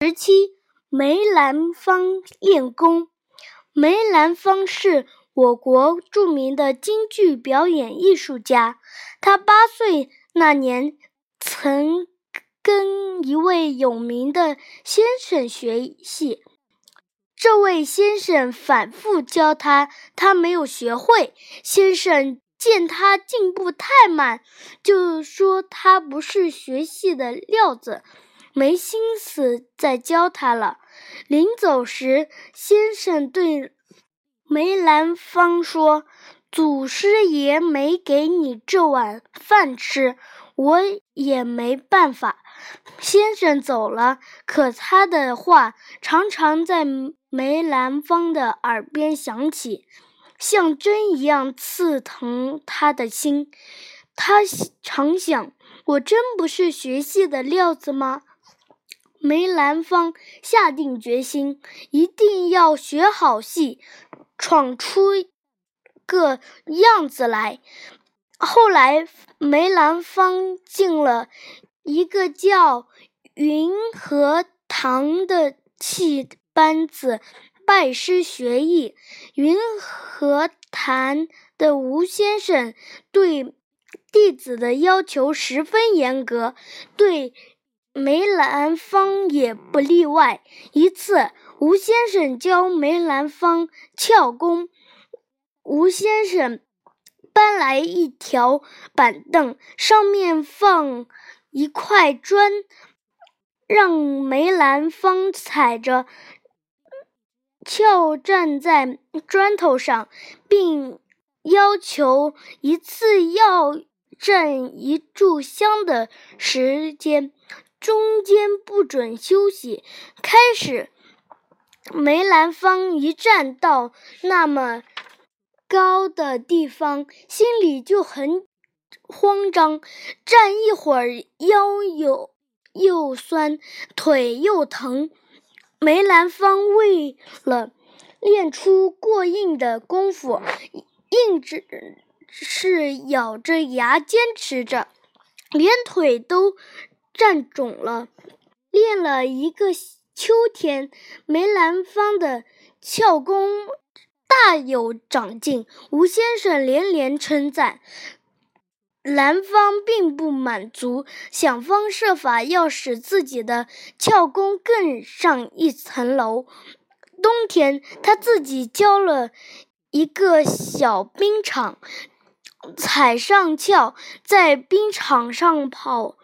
十七，梅兰芳练功。梅兰芳是我国著名的京剧表演艺术家。他八岁那年，曾跟一位有名的先生学戏。这位先生反复教他，他没有学会。先生见他进步太慢，就说他不是学戏的料子。没心思再教他了。临走时，先生对梅兰芳说：“祖师爷没给你这碗饭吃，我也没办法。”先生走了，可他的话常常在梅兰芳的耳边响起，像针一样刺疼他的心。他常想：“我真不是学戏的料子吗？”梅兰芳下定决心，一定要学好戏，闯出个样子来。后来，梅兰芳进了一个叫云和堂的戏班子拜师学艺。云和堂的吴先生对弟子的要求十分严格，对。梅兰芳也不例外。一次，吴先生教梅兰芳撬功，吴先生搬来一条板凳，上面放一块砖，让梅兰芳踩着撬站在砖头上，并要求一次要站一炷香的时间。中间不准休息。开始，梅兰芳一站到那么高的地方，心里就很慌张，站一会儿腰又又酸，腿又疼。梅兰芳为了练出过硬的功夫，硬是咬着牙坚持着，连腿都。站肿了，练了一个秋天，梅兰芳的俏功大有长进。吴先生连连称赞。兰芳并不满足，想方设法要使自己的俏功更上一层楼。冬天，他自己浇了一个小冰场，踩上翘，在冰场上跑。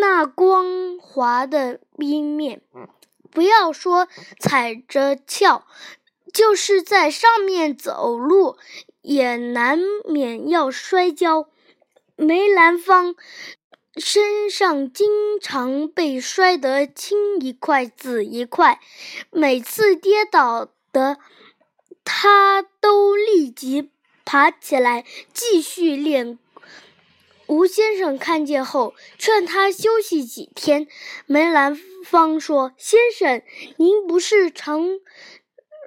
那光滑的冰面，不要说踩着翘，就是在上面走路，也难免要摔跤。梅兰芳身上经常被摔得青一块紫一块，每次跌倒的他都立即爬起来继续练。吴先生看见后，劝他休息几天。梅兰芳说：“先生，您不是常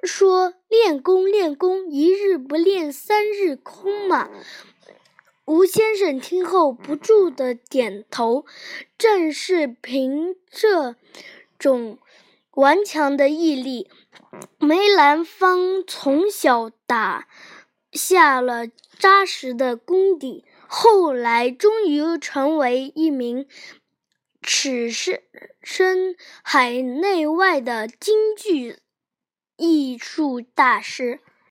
说练功练功，一日不练三日空吗？”吴先生听后不住地点头。正是凭这种顽强的毅力，梅兰芳从小打下了扎实的功底。后来，终于成为一名驰声海内外的京剧艺术大师。